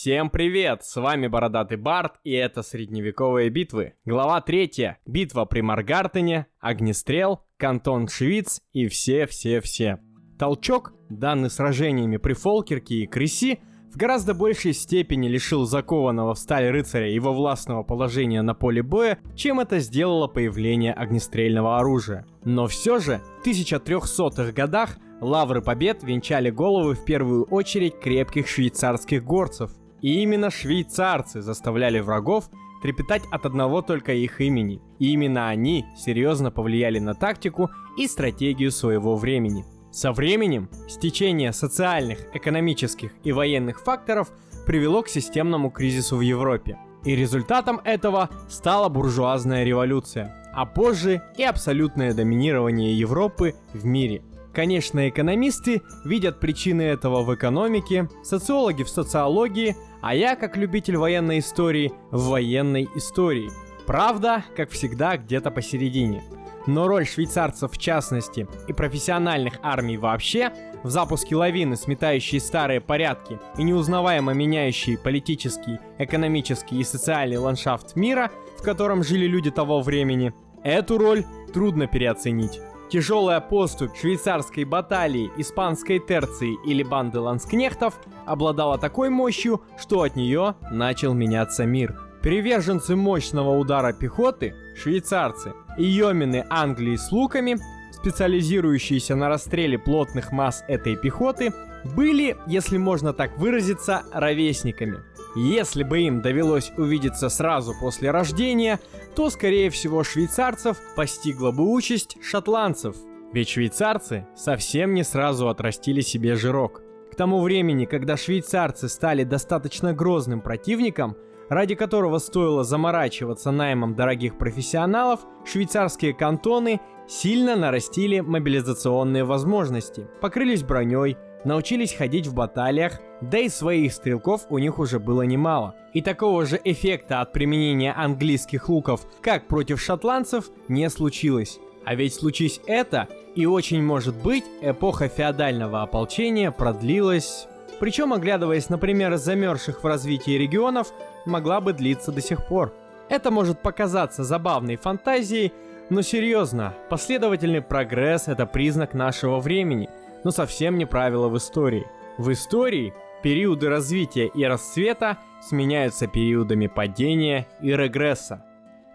Всем привет! С вами Бородатый Барт, и это Средневековые битвы. Глава третья. Битва при Маргартене, Огнестрел, Кантон Швиц и все-все-все. Толчок, данный сражениями при Фолкерке и Креси, в гораздо большей степени лишил закованного в сталь рыцаря его властного положения на поле боя, чем это сделало появление огнестрельного оружия. Но все же, в 1300-х годах лавры побед венчали головы в первую очередь крепких швейцарских горцев. И именно швейцарцы заставляли врагов трепетать от одного только их имени. И именно они серьезно повлияли на тактику и стратегию своего времени. Со временем стечение социальных, экономических и военных факторов привело к системному кризису в Европе. И результатом этого стала буржуазная революция, а позже и абсолютное доминирование Европы в мире. Конечно, экономисты видят причины этого в экономике, социологи в социологии, а я, как любитель военной истории, в военной истории. Правда, как всегда, где-то посередине – но роль швейцарцев в частности и профессиональных армий вообще в запуске лавины, сметающей старые порядки и неузнаваемо меняющей политический, экономический и социальный ландшафт мира, в котором жили люди того времени, эту роль трудно переоценить. Тяжелая поступь швейцарской баталии, испанской терции или банды ланскнехтов обладала такой мощью, что от нее начал меняться мир. Приверженцы мощного удара пехоты, швейцарцы, и йомины Англии с луками, специализирующиеся на расстреле плотных масс этой пехоты, были, если можно так выразиться, ровесниками. Если бы им довелось увидеться сразу после рождения, то, скорее всего, швейцарцев постигла бы участь шотландцев. Ведь швейцарцы совсем не сразу отрастили себе жирок. К тому времени, когда швейцарцы стали достаточно грозным противником – ради которого стоило заморачиваться наймом дорогих профессионалов, швейцарские кантоны сильно нарастили мобилизационные возможности, покрылись броней, научились ходить в баталиях, да и своих стрелков у них уже было немало. И такого же эффекта от применения английских луков, как против шотландцев, не случилось. А ведь случись это, и очень может быть, эпоха феодального ополчения продлилась... Причем, оглядываясь на примеры замерзших в развитии регионов, могла бы длиться до сих пор. Это может показаться забавной фантазией, но серьезно, последовательный прогресс – это признак нашего времени, но совсем не правило в истории. В истории периоды развития и расцвета сменяются периодами падения и регресса.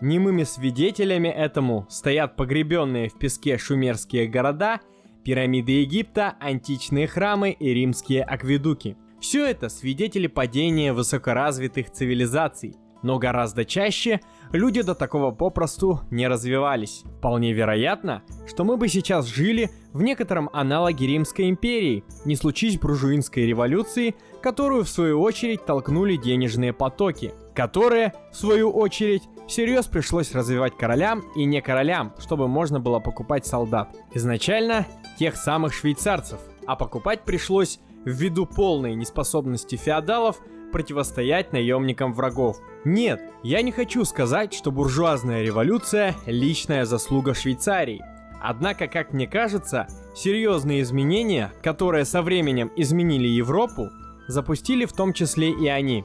Немыми свидетелями этому стоят погребенные в песке шумерские города, пирамиды Египта, античные храмы и римские акведуки – все это свидетели падения высокоразвитых цивилизаций, но гораздо чаще люди до такого попросту не развивались. Вполне вероятно, что мы бы сейчас жили в некотором аналоге Римской империи, не случись буржуинской революции, которую в свою очередь толкнули денежные потоки, которые, в свою очередь, всерьез пришлось развивать королям и не королям, чтобы можно было покупать солдат. Изначально тех самых швейцарцев, а покупать пришлось ввиду полной неспособности феодалов противостоять наемникам врагов. Нет, я не хочу сказать, что буржуазная революция – личная заслуга Швейцарии. Однако, как мне кажется, серьезные изменения, которые со временем изменили Европу, запустили в том числе и они,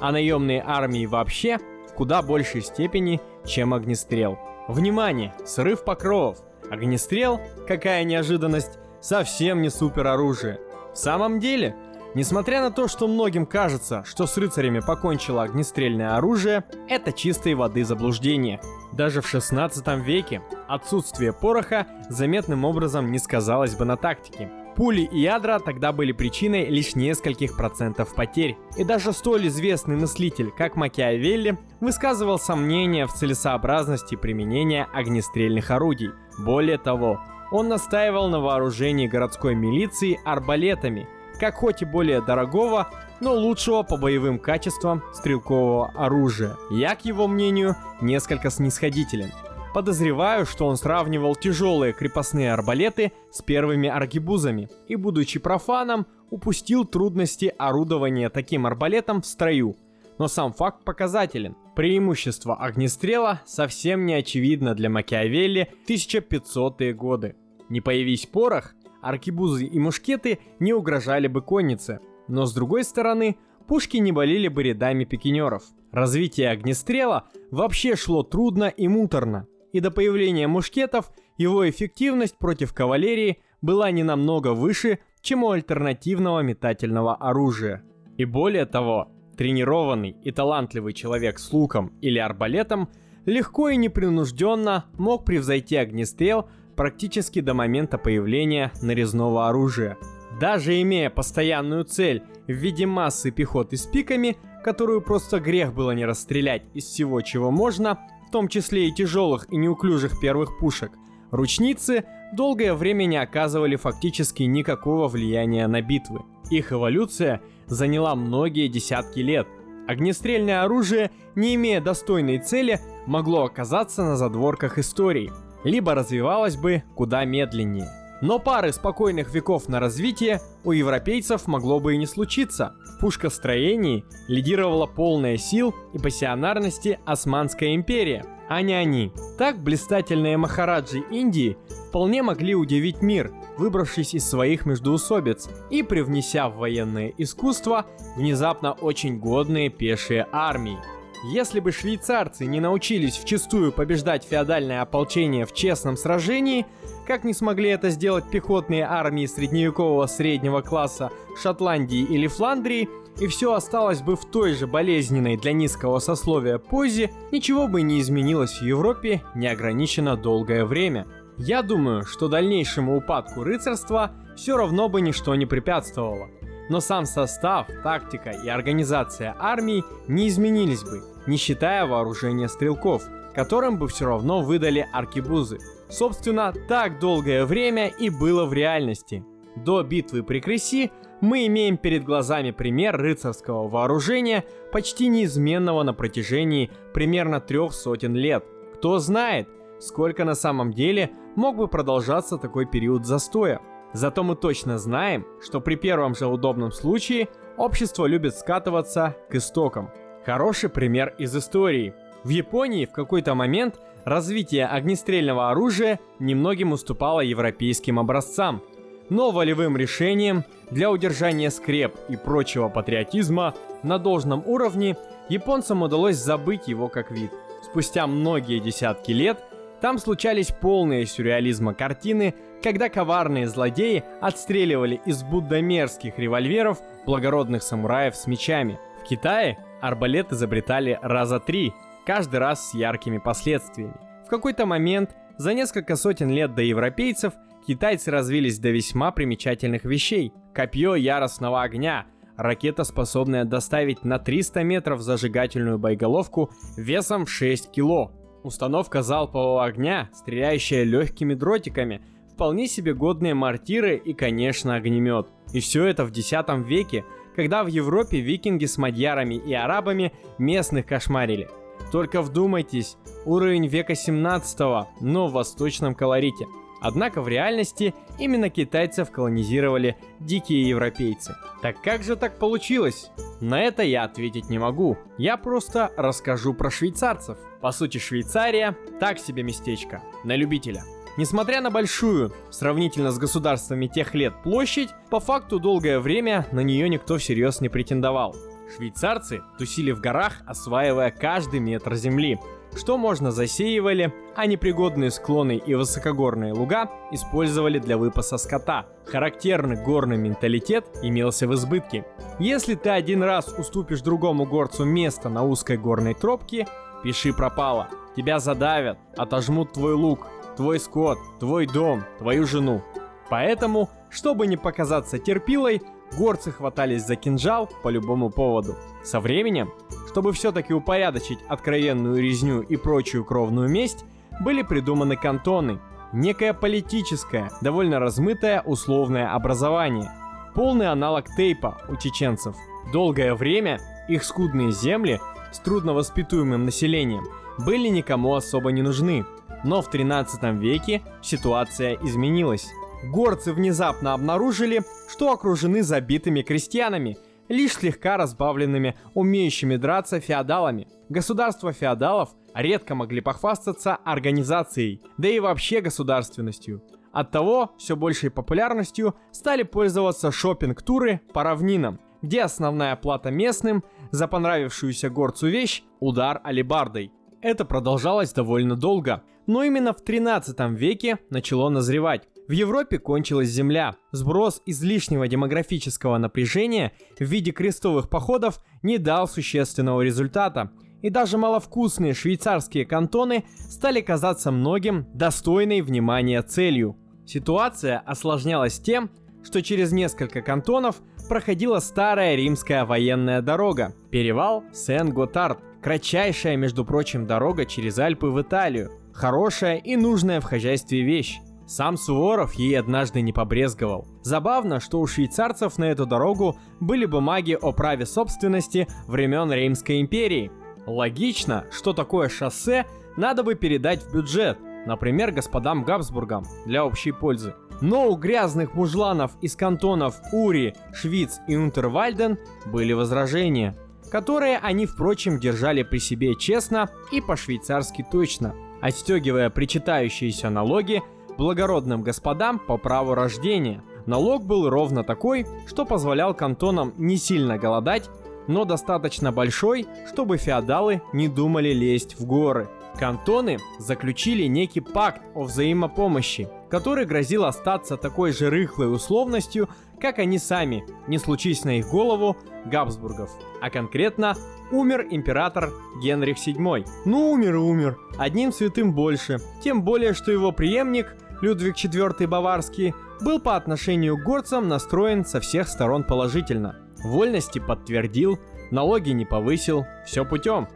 а наемные армии вообще в куда большей степени, чем огнестрел. Внимание! Срыв покровов! Огнестрел, какая неожиданность, совсем не супероружие – в самом деле, несмотря на то, что многим кажется, что с рыцарями покончило огнестрельное оружие, это чистой воды заблуждение. Даже в 16 веке отсутствие пороха заметным образом не сказалось бы на тактике. Пули и ядра тогда были причиной лишь нескольких процентов потерь. И даже столь известный мыслитель, как Макиавелли, высказывал сомнения в целесообразности применения огнестрельных орудий. Более того, он настаивал на вооружении городской милиции арбалетами, как хоть и более дорогого, но лучшего по боевым качествам стрелкового оружия. Я, к его мнению, несколько снисходителен. Подозреваю, что он сравнивал тяжелые крепостные арбалеты с первыми аркебузами и, будучи профаном, упустил трудности орудования таким арбалетом в строю. Но сам факт показателен. Преимущество огнестрела совсем не очевидно для Макиавелли 1500-е годы. Не появись порох, аркебузы и мушкеты не угрожали бы коннице. Но с другой стороны, пушки не болели бы рядами пикинеров. Развитие огнестрела вообще шло трудно и муторно, и до появления мушкетов его эффективность против кавалерии была не намного выше, чем у альтернативного метательного оружия. И более того, тренированный и талантливый человек с луком или арбалетом легко и непринужденно мог превзойти огнестрел практически до момента появления нарезного оружия. Даже имея постоянную цель в виде массы пехоты с пиками, которую просто грех было не расстрелять из всего, чего можно, в том числе и тяжелых и неуклюжих первых пушек, ручницы долгое время не оказывали фактически никакого влияния на битвы. Их эволюция заняла многие десятки лет. Огнестрельное оружие, не имея достойной цели, могло оказаться на задворках истории, либо развивалось бы куда медленнее. Но пары спокойных веков на развитие у европейцев могло бы и не случиться. В пушкостроении лидировала полная сил и пассионарности Османская империя, а не они. Так блистательные махараджи Индии вполне могли удивить мир, выбравшись из своих междоусобиц и привнеся в военное искусство внезапно очень годные пешие армии. Если бы швейцарцы не научились вчастую побеждать феодальное ополчение в честном сражении, как не смогли это сделать пехотные армии средневекового среднего класса Шотландии или Фландрии, и все осталось бы в той же болезненной для низкого сословия позе, ничего бы не изменилось в Европе неограниченно долгое время. Я думаю, что дальнейшему упадку рыцарства все равно бы ничто не препятствовало. Но сам состав, тактика и организация армии не изменились бы, не считая вооружения стрелков, которым бы все равно выдали аркебузы. Собственно, так долгое время и было в реальности. До битвы при Креси мы имеем перед глазами пример рыцарского вооружения, почти неизменного на протяжении примерно трех сотен лет. Кто знает, сколько на самом деле мог бы продолжаться такой период застоя. Зато мы точно знаем, что при первом же удобном случае общество любит скатываться к истокам – Хороший пример из истории. В Японии в какой-то момент развитие огнестрельного оружия немногим уступало европейским образцам. Но волевым решением для удержания скреп и прочего патриотизма на должном уровне японцам удалось забыть его как вид. Спустя многие десятки лет там случались полные сюрреализма картины, когда коварные злодеи отстреливали из буддомерских револьверов благородных самураев с мечами. В Китае арбалет изобретали раза три, каждый раз с яркими последствиями. В какой-то момент, за несколько сотен лет до европейцев, китайцы развились до весьма примечательных вещей. Копье яростного огня, ракета, способная доставить на 300 метров зажигательную боеголовку весом в 6 кило. Установка залпового огня, стреляющая легкими дротиками, вполне себе годные мортиры и, конечно, огнемет. И все это в 10 веке – когда в Европе викинги с мадьярами и арабами местных кошмарили. Только вдумайтесь, уровень века 17 но в восточном колорите. Однако в реальности именно китайцев колонизировали дикие европейцы. Так как же так получилось? На это я ответить не могу. Я просто расскажу про швейцарцев. По сути, Швейцария так себе местечко. На любителя. Несмотря на большую, сравнительно с государствами тех лет, площадь, по факту долгое время на нее никто всерьез не претендовал. Швейцарцы тусили в горах, осваивая каждый метр земли, что можно засеивали, а непригодные склоны и высокогорные луга использовали для выпаса скота. Характерный горный менталитет имелся в избытке. Если ты один раз уступишь другому горцу место на узкой горной тропке, пиши пропало. Тебя задавят, отожмут твой лук, твой скот, твой дом, твою жену. Поэтому, чтобы не показаться терпилой, горцы хватались за кинжал по любому поводу. Со временем, чтобы все-таки упорядочить откровенную резню и прочую кровную месть, были придуманы кантоны, некое политическое, довольно размытое условное образование, полный аналог тейпа у чеченцев. Долгое время их скудные земли с трудновоспитуемым населением были никому особо не нужны, но в 13 веке ситуация изменилась. Горцы внезапно обнаружили, что окружены забитыми крестьянами, лишь слегка разбавленными умеющими драться феодалами. Государства феодалов редко могли похвастаться организацией, да и вообще государственностью. Оттого все большей популярностью стали пользоваться шопинг-туры по равнинам, где основная плата местным за понравившуюся горцу вещь – удар алибардой. Это продолжалось довольно долго, но именно в 13 веке начало назревать. В Европе кончилась земля. Сброс излишнего демографического напряжения в виде крестовых походов не дал существенного результата, и даже маловкусные швейцарские кантоны стали казаться многим достойной внимания целью. Ситуация осложнялась тем, что через несколько кантонов проходила старая римская военная дорога – перевал Сен-Готард, кратчайшая, между прочим, дорога через Альпы в Италию, хорошая и нужная в хозяйстве вещь. Сам Суворов ей однажды не побрезговал. Забавно, что у швейцарцев на эту дорогу были бумаги о праве собственности времен Римской империи. Логично, что такое шоссе надо бы передать в бюджет, например, господам Габсбургам для общей пользы. Но у грязных мужланов из кантонов Ури, Швиц и Унтервальден были возражения, которые они, впрочем, держали при себе честно и по-швейцарски точно, отстегивая причитающиеся налоги благородным господам по праву рождения. Налог был ровно такой, что позволял кантонам не сильно голодать, но достаточно большой, чтобы феодалы не думали лезть в горы. Кантоны заключили некий пакт о взаимопомощи, который грозил остаться такой же рыхлой условностью, как они сами, не случись на их голову, Габсбургов. А конкретно, умер император Генрих VII. Ну, умер и умер. Одним святым больше. Тем более, что его преемник, Людвиг IV Баварский, был по отношению к горцам настроен со всех сторон положительно. Вольности подтвердил, налоги не повысил, все путем.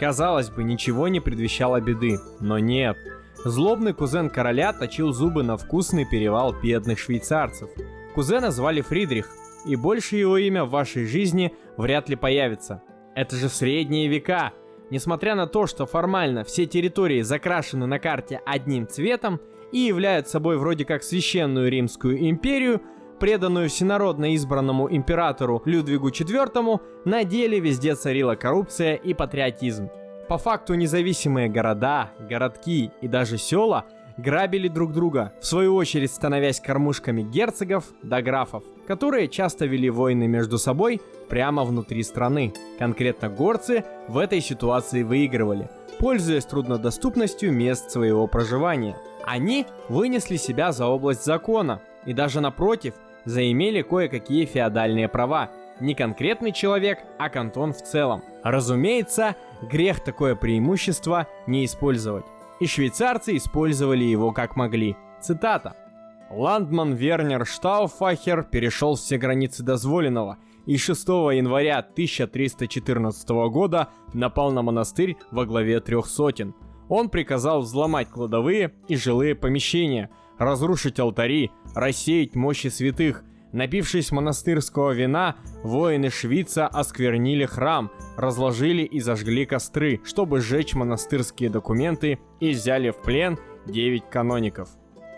Казалось бы, ничего не предвещало беды, но нет. Злобный кузен короля точил зубы на вкусный перевал бедных швейцарцев. Кузена звали Фридрих, и больше его имя в вашей жизни вряд ли появится. Это же средние века. Несмотря на то, что формально все территории закрашены на карте одним цветом и являют собой вроде как священную Римскую империю, преданную всенародно избранному императору Людвигу IV, на деле везде царила коррупция и патриотизм. По факту независимые города, городки и даже села грабили друг друга, в свою очередь становясь кормушками герцогов да графов, которые часто вели войны между собой прямо внутри страны. Конкретно горцы в этой ситуации выигрывали, пользуясь труднодоступностью мест своего проживания. Они вынесли себя за область закона и даже напротив – заимели кое-какие феодальные права. Не конкретный человек, а кантон в целом. Разумеется, грех такое преимущество не использовать. И швейцарцы использовали его как могли. Цитата. Ландман Вернер Штауфахер перешел все границы дозволенного и 6 января 1314 года напал на монастырь во главе трех сотен. Он приказал взломать кладовые и жилые помещения – разрушить алтари, рассеять мощи святых. Напившись монастырского вина, воины Швица осквернили храм, разложили и зажгли костры, чтобы сжечь монастырские документы и взяли в плен 9 каноников.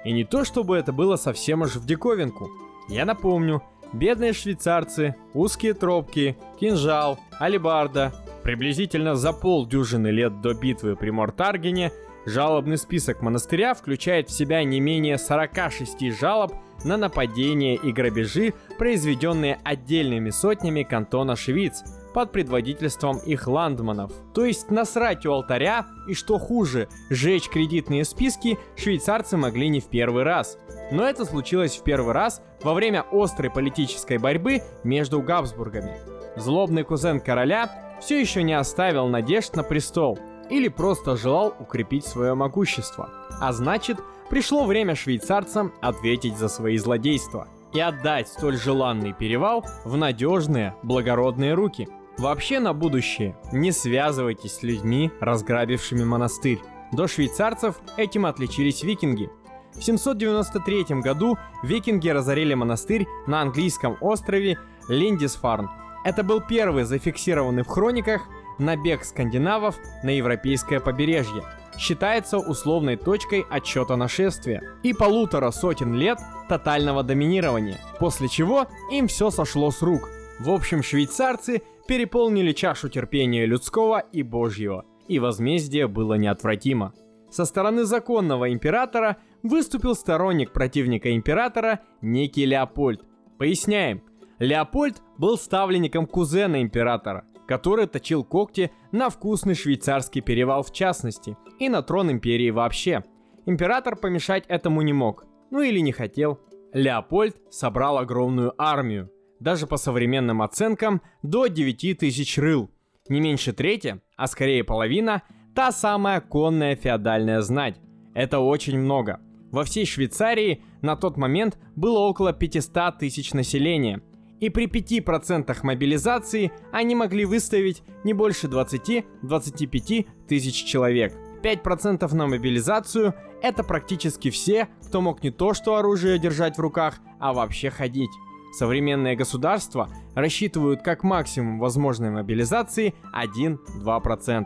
И не то чтобы это было совсем уж в диковинку. Я напомню, бедные швейцарцы, узкие тропки, кинжал, алибарда, приблизительно за полдюжины лет до битвы при Мортаргене Жалобный список монастыря включает в себя не менее 46 жалоб на нападения и грабежи, произведенные отдельными сотнями кантона Швиц под предводительством их ландманов. То есть насрать у алтаря и что хуже, сжечь кредитные списки швейцарцы могли не в первый раз. Но это случилось в первый раз во время острой политической борьбы между Габсбургами. Злобный кузен короля все еще не оставил надежд на престол – или просто желал укрепить свое могущество. А значит, пришло время швейцарцам ответить за свои злодейства и отдать столь желанный перевал в надежные, благородные руки. Вообще на будущее не связывайтесь с людьми, разграбившими монастырь. До швейцарцев этим отличились викинги. В 793 году викинги разорили монастырь на английском острове Линдисфарн. Это был первый зафиксированный в хрониках набег скандинавов на европейское побережье. Считается условной точкой отчета нашествия и полутора сотен лет тотального доминирования, после чего им все сошло с рук. В общем, швейцарцы переполнили чашу терпения людского и божьего, и возмездие было неотвратимо. Со стороны законного императора выступил сторонник противника императора некий Леопольд. Поясняем, Леопольд был ставленником кузена императора, который точил когти на вкусный швейцарский перевал в частности и на трон империи вообще. Император помешать этому не мог, ну или не хотел. Леопольд собрал огромную армию, даже по современным оценкам до 9 тысяч рыл. Не меньше трети, а скорее половина, та самая конная феодальная знать. Это очень много. Во всей Швейцарии на тот момент было около 500 тысяч населения – и при 5% мобилизации они могли выставить не больше 20-25 тысяч человек. 5% на мобилизацию – это практически все, кто мог не то что оружие держать в руках, а вообще ходить. Современные государства рассчитывают как максимум возможной мобилизации 1-2%.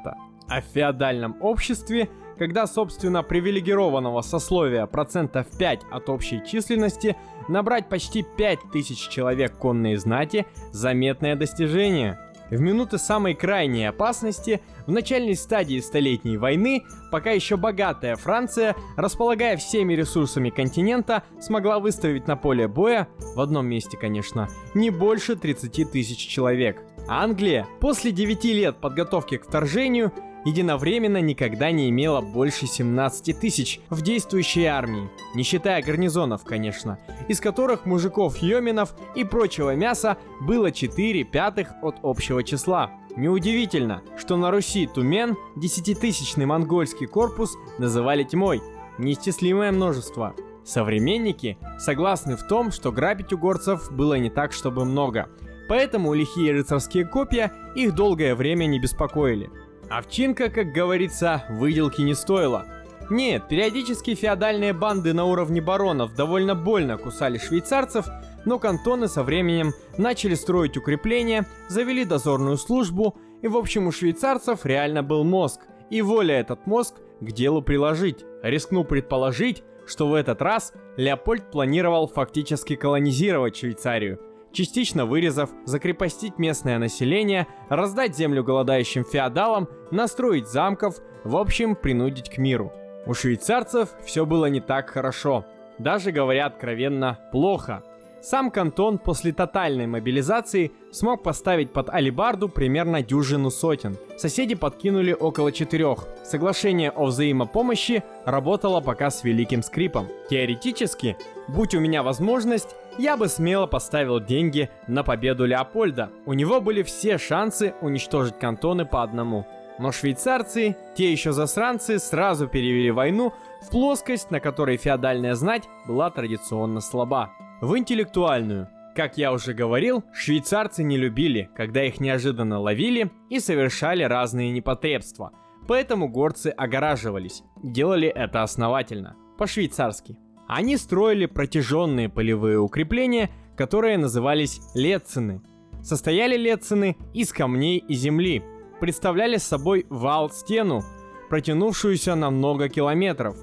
А в феодальном обществе когда, собственно, привилегированного сословия процентов 5 от общей численности набрать почти 5000 человек конной знати – заметное достижение. В минуты самой крайней опасности, в начальной стадии Столетней войны, пока еще богатая Франция, располагая всеми ресурсами континента, смогла выставить на поле боя, в одном месте, конечно, не больше 30 тысяч человек. Англия после 9 лет подготовки к вторжению единовременно никогда не имела больше 17 тысяч в действующей армии, не считая гарнизонов, конечно, из которых мужиков, йоминов и прочего мяса было 4 пятых от общего числа. Неудивительно, что на Руси Тумен десятитысячный монгольский корпус называли тьмой, неисчислимое множество. Современники согласны в том, что грабить у горцев было не так, чтобы много, поэтому лихие рыцарские копья их долгое время не беспокоили. Овчинка, как говорится, выделки не стоила. Нет, периодически феодальные банды на уровне баронов довольно больно кусали швейцарцев, но кантоны со временем начали строить укрепления, завели дозорную службу, и в общем у швейцарцев реально был мозг, и воля этот мозг к делу приложить. Рискну предположить, что в этот раз Леопольд планировал фактически колонизировать Швейцарию, частично вырезав, закрепостить местное население, раздать землю голодающим феодалам, настроить замков, в общем, принудить к миру. У швейцарцев все было не так хорошо. Даже, говоря откровенно, плохо. Сам кантон после тотальной мобилизации смог поставить под алибарду примерно дюжину сотен. Соседи подкинули около четырех. Соглашение о взаимопомощи работало пока с великим скрипом. Теоретически, будь у меня возможность, я бы смело поставил деньги на победу Леопольда. У него были все шансы уничтожить кантоны по одному. Но швейцарцы, те еще засранцы, сразу перевели войну в плоскость, на которой феодальная знать была традиционно слаба. В интеллектуальную. Как я уже говорил, швейцарцы не любили, когда их неожиданно ловили и совершали разные непотребства. Поэтому горцы огораживались. Делали это основательно. По-швейцарски. Они строили протяженные полевые укрепления, которые назывались лецины. Состояли лецины из камней и земли, представляли собой вал-стену, протянувшуюся на много километров.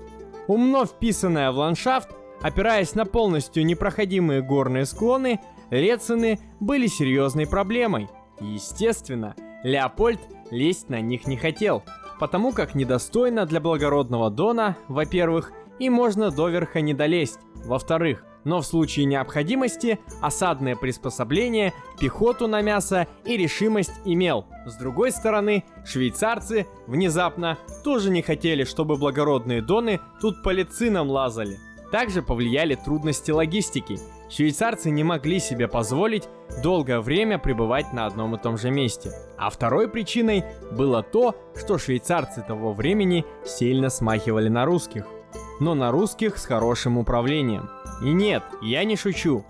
Умно вписанная в ландшафт, опираясь на полностью непроходимые горные склоны, лецины были серьезной проблемой. Естественно, Леопольд лезть на них не хотел, потому как недостойно для благородного Дона, во-первых, и можно доверха не долезть. Во-вторых, но в случае необходимости осадное приспособление, пехоту на мясо и решимость имел. С другой стороны, швейцарцы внезапно тоже не хотели, чтобы благородные доны тут по лицинам лазали. Также повлияли трудности логистики. Швейцарцы не могли себе позволить долгое время пребывать на одном и том же месте. А второй причиной было то, что швейцарцы того времени сильно смахивали на русских но на русских с хорошим управлением. И нет, я не шучу.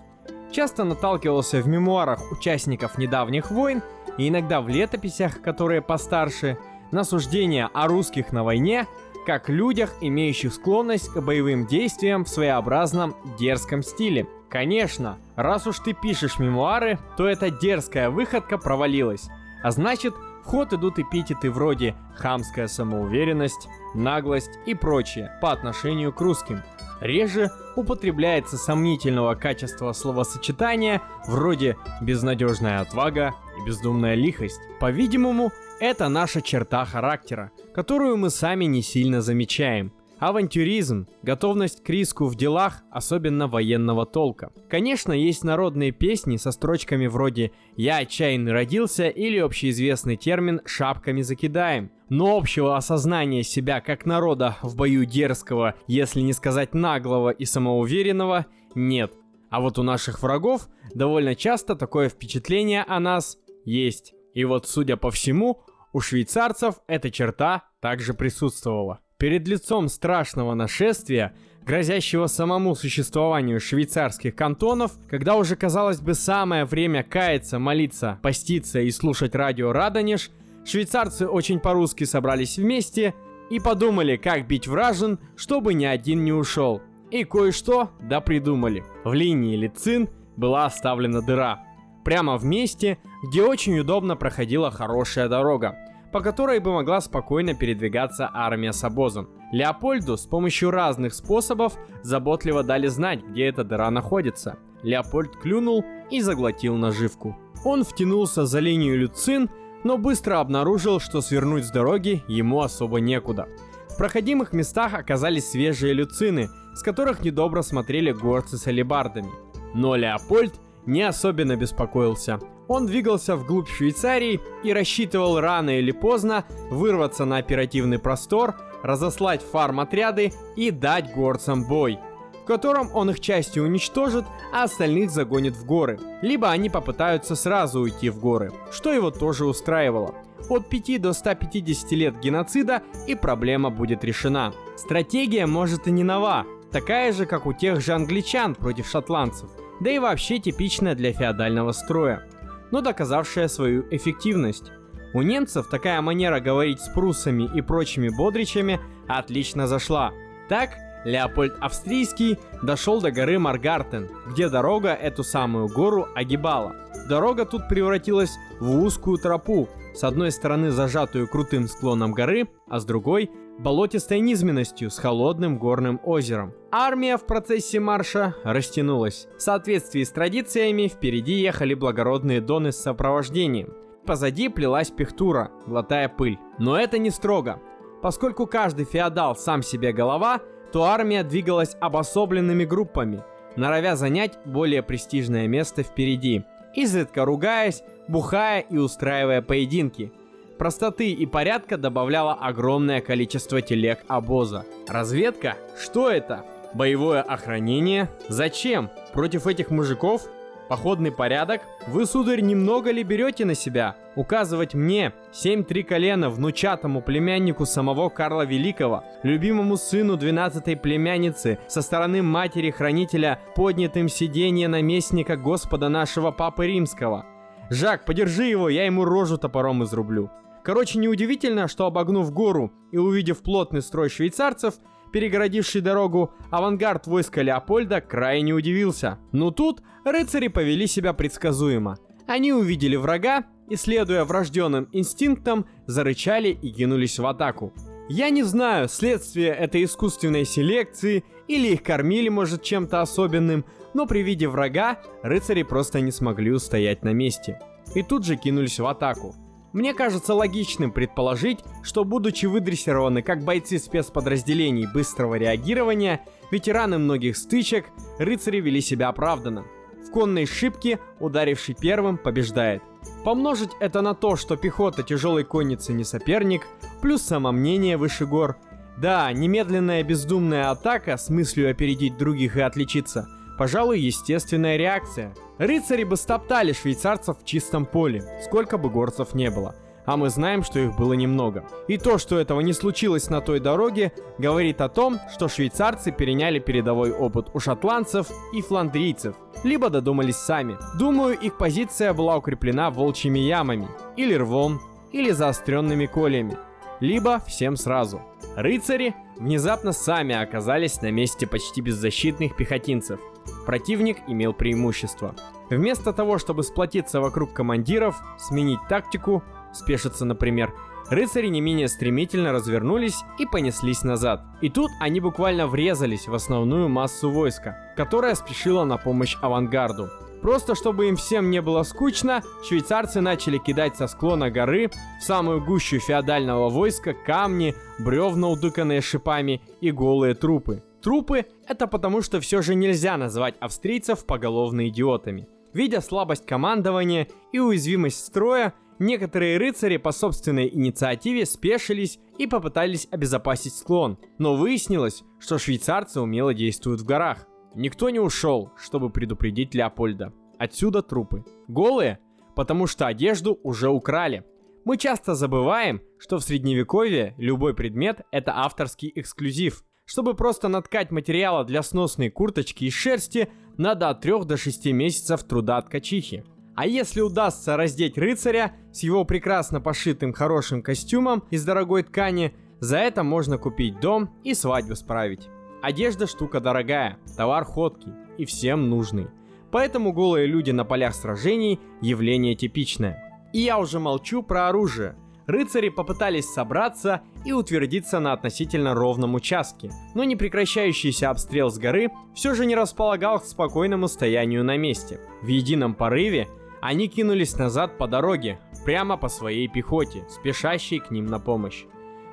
Часто наталкивался в мемуарах участников недавних войн и иногда в летописях, которые постарше, на суждения о русских на войне, как людях, имеющих склонность к боевым действиям в своеобразном дерзком стиле. Конечно, раз уж ты пишешь мемуары, то эта дерзкая выходка провалилась. А значит, в ход идут эпитеты вроде «хамская самоуверенность», «наглость» и прочее по отношению к русским. Реже употребляется сомнительного качества словосочетания вроде «безнадежная отвага» и «бездумная лихость». По-видимому, это наша черта характера, которую мы сами не сильно замечаем. Авантюризм, готовность к риску в делах, особенно военного толка. Конечно, есть народные песни со строчками вроде «Я отчаянный родился» или общеизвестный термин «шапками закидаем». Но общего осознания себя как народа в бою дерзкого, если не сказать наглого и самоуверенного, нет. А вот у наших врагов довольно часто такое впечатление о нас есть. И вот, судя по всему, у швейцарцев эта черта также присутствовала. Перед лицом страшного нашествия, грозящего самому существованию швейцарских кантонов, когда уже казалось бы самое время каяться, молиться, поститься и слушать радио Радонеж, швейцарцы очень по-русски собрались вместе и подумали, как бить вражен, чтобы ни один не ушел. И кое-что да придумали. В линии Лицин была оставлена дыра. Прямо в месте, где очень удобно проходила хорошая дорога по которой бы могла спокойно передвигаться армия с обозом. Леопольду с помощью разных способов заботливо дали знать, где эта дыра находится. Леопольд клюнул и заглотил наживку. Он втянулся за линию Люцин, но быстро обнаружил, что свернуть с дороги ему особо некуда. В проходимых местах оказались свежие люцины, с которых недобро смотрели горцы с алебардами. Но Леопольд не особенно беспокоился. Он двигался вглубь Швейцарии и рассчитывал рано или поздно вырваться на оперативный простор, разослать фарм-отряды и дать горцам бой, в котором он их частью уничтожит, а остальных загонит в горы. Либо они попытаются сразу уйти в горы, что его тоже устраивало. От 5 до 150 лет геноцида и проблема будет решена. Стратегия может и не нова, такая же, как у тех же англичан против шотландцев, да и вообще типичная для феодального строя но доказавшая свою эффективность. У немцев такая манера говорить с пруссами и прочими бодричами отлично зашла. Так, Леопольд Австрийский дошел до горы Маргартен, где дорога эту самую гору огибала. Дорога тут превратилась в узкую тропу, с одной стороны зажатую крутым склоном горы, а с другой болотистой низменностью с холодным горным озером. Армия в процессе марша растянулась. В соответствии с традициями впереди ехали благородные доны с сопровождением. Позади плелась пехтура, глотая пыль. Но это не строго. Поскольку каждый феодал сам себе голова, то армия двигалась обособленными группами, норовя занять более престижное место впереди, изредка ругаясь, бухая и устраивая поединки – Простоты и порядка добавляло огромное количество телег обоза. Разведка? Что это? Боевое охранение? Зачем? Против этих мужиков? Походный порядок? Вы, сударь, немного ли берете на себя? Указывать мне, семь три колена, внучатому племяннику самого Карла Великого, любимому сыну двенадцатой племянницы, со стороны матери-хранителя, поднятым сиденье наместника Господа нашего Папы Римского. Жак, подержи его, я ему рожу топором изрублю. Короче, неудивительно, что обогнув гору и увидев плотный строй швейцарцев, перегородивший дорогу, авангард войска Леопольда крайне удивился. Но тут рыцари повели себя предсказуемо. Они увидели врага и, следуя врожденным инстинктам, зарычали и кинулись в атаку. Я не знаю, следствие этой искусственной селекции или их кормили, может, чем-то особенным, но при виде врага рыцари просто не смогли устоять на месте. И тут же кинулись в атаку. Мне кажется логичным предположить, что будучи выдрессированы как бойцы спецподразделений быстрого реагирования, ветераны многих стычек, рыцари вели себя оправданно. В конной шибке ударивший первым побеждает. Помножить это на то, что пехота тяжелой конницы не соперник, плюс самомнение выше гор. Да, немедленная бездумная атака с мыслью опередить других и отличиться, пожалуй, естественная реакция – Рыцари бы стоптали швейцарцев в чистом поле, сколько бы горцев не было. А мы знаем, что их было немного. И то, что этого не случилось на той дороге, говорит о том, что швейцарцы переняли передовой опыт у шотландцев и фландрийцев, либо додумались сами. Думаю, их позиция была укреплена волчьими ямами, или рвом, или заостренными кольями, либо всем сразу. Рыцари внезапно сами оказались на месте почти беззащитных пехотинцев – Противник имел преимущество. Вместо того, чтобы сплотиться вокруг командиров, сменить тактику, спешиться, например, рыцари не менее стремительно развернулись и понеслись назад. И тут они буквально врезались в основную массу войска, которая спешила на помощь авангарду. Просто чтобы им всем не было скучно, швейцарцы начали кидать со склона горы в самую гущу феодального войска камни, бревна, удыканные шипами и голые трупы. Трупы — это потому, что все же нельзя назвать австрийцев поголовно идиотами. Видя слабость командования и уязвимость строя, некоторые рыцари по собственной инициативе спешились и попытались обезопасить склон. Но выяснилось, что швейцарцы умело действуют в горах. Никто не ушел, чтобы предупредить Леопольда. Отсюда трупы. Голые, потому что одежду уже украли. Мы часто забываем, что в средневековье любой предмет – это авторский эксклюзив. Чтобы просто наткать материала для сносной курточки из шерсти, надо от 3 до 6 месяцев труда ткачихи. А если удастся раздеть рыцаря с его прекрасно пошитым хорошим костюмом из дорогой ткани, за это можно купить дом и свадьбу справить. Одежда штука дорогая, товар ходкий и всем нужный. Поэтому голые люди на полях сражений – явление типичное. И я уже молчу про оружие. Рыцари попытались собраться и утвердиться на относительно ровном участке, но непрекращающийся обстрел с горы все же не располагал к спокойному стоянию на месте. В едином порыве они кинулись назад по дороге, прямо по своей пехоте, спешащей к ним на помощь.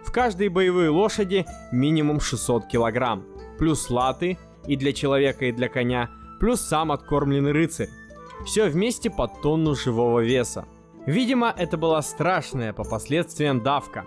В каждой боевой лошади минимум 600 килограмм, плюс латы и для человека, и для коня, плюс сам откормленный рыцарь. Все вместе под тонну живого веса. Видимо, это была страшная по последствиям давка.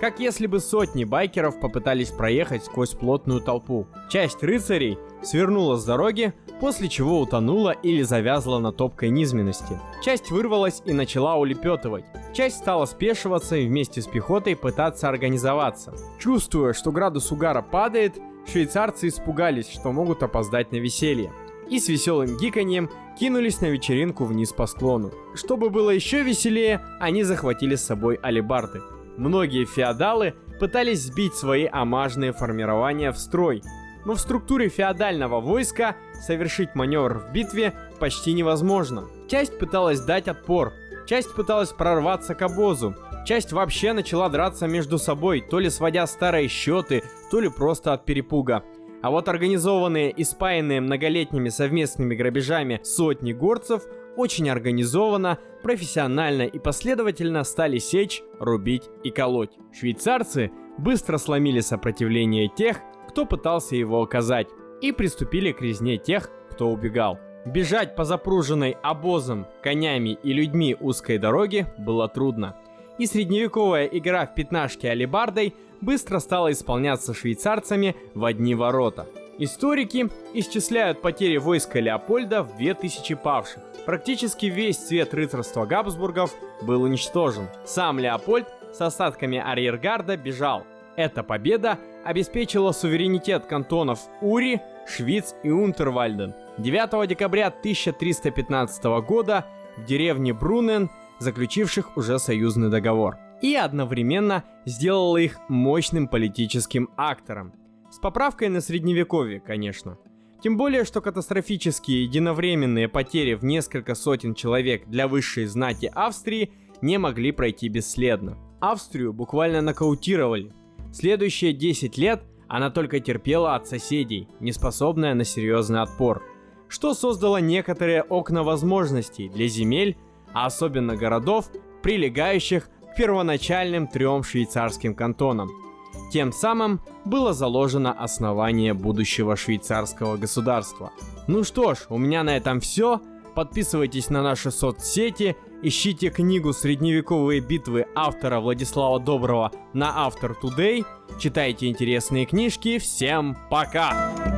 Как если бы сотни байкеров попытались проехать сквозь плотную толпу. Часть рыцарей свернула с дороги, после чего утонула или завязла на топкой низменности. Часть вырвалась и начала улепетывать. Часть стала спешиваться и вместе с пехотой пытаться организоваться. Чувствуя, что градус угара падает, швейцарцы испугались, что могут опоздать на веселье. И с веселым гиканьем кинулись на вечеринку вниз по склону. Чтобы было еще веселее, они захватили с собой алибарды. Многие феодалы пытались сбить свои амажные формирования в строй, но в структуре феодального войска совершить маневр в битве почти невозможно. Часть пыталась дать отпор, часть пыталась прорваться к обозу, часть вообще начала драться между собой, то ли сводя старые счеты, то ли просто от перепуга. А вот организованные и спаянные многолетними совместными грабежами сотни горцев очень организованно, профессионально и последовательно стали сечь, рубить и колоть. Швейцарцы быстро сломили сопротивление тех, кто пытался его оказать, и приступили к резне тех, кто убегал. Бежать по запруженной обозом, конями и людьми узкой дороге было трудно. И средневековая игра в пятнашки алибардой быстро стала исполняться швейцарцами в одни ворота. Историки исчисляют потери войска Леопольда в 2000 павших. Практически весь цвет рыцарства Габсбургов был уничтожен. Сам Леопольд с остатками арьергарда бежал. Эта победа обеспечила суверенитет кантонов Ури, Швиц и Унтервальден. 9 декабря 1315 года в деревне Брунен, заключивших уже союзный договор. И одновременно сделала их мощным политическим актором. С поправкой на средневековье, конечно. Тем более, что катастрофические единовременные потери в несколько сотен человек для высшей знати Австрии не могли пройти бесследно. Австрию буквально нокаутировали. Следующие 10 лет она только терпела от соседей, не способная на серьезный отпор, что создало некоторые окна возможностей для земель, а особенно городов, прилегающих к первоначальным трем швейцарским кантонам. Тем самым было заложено основание будущего швейцарского государства. Ну что ж, у меня на этом все. Подписывайтесь на наши соцсети, ищите книгу «Средневековые битвы» автора Владислава Доброго на Автор Today, читайте интересные книжки. Всем пока!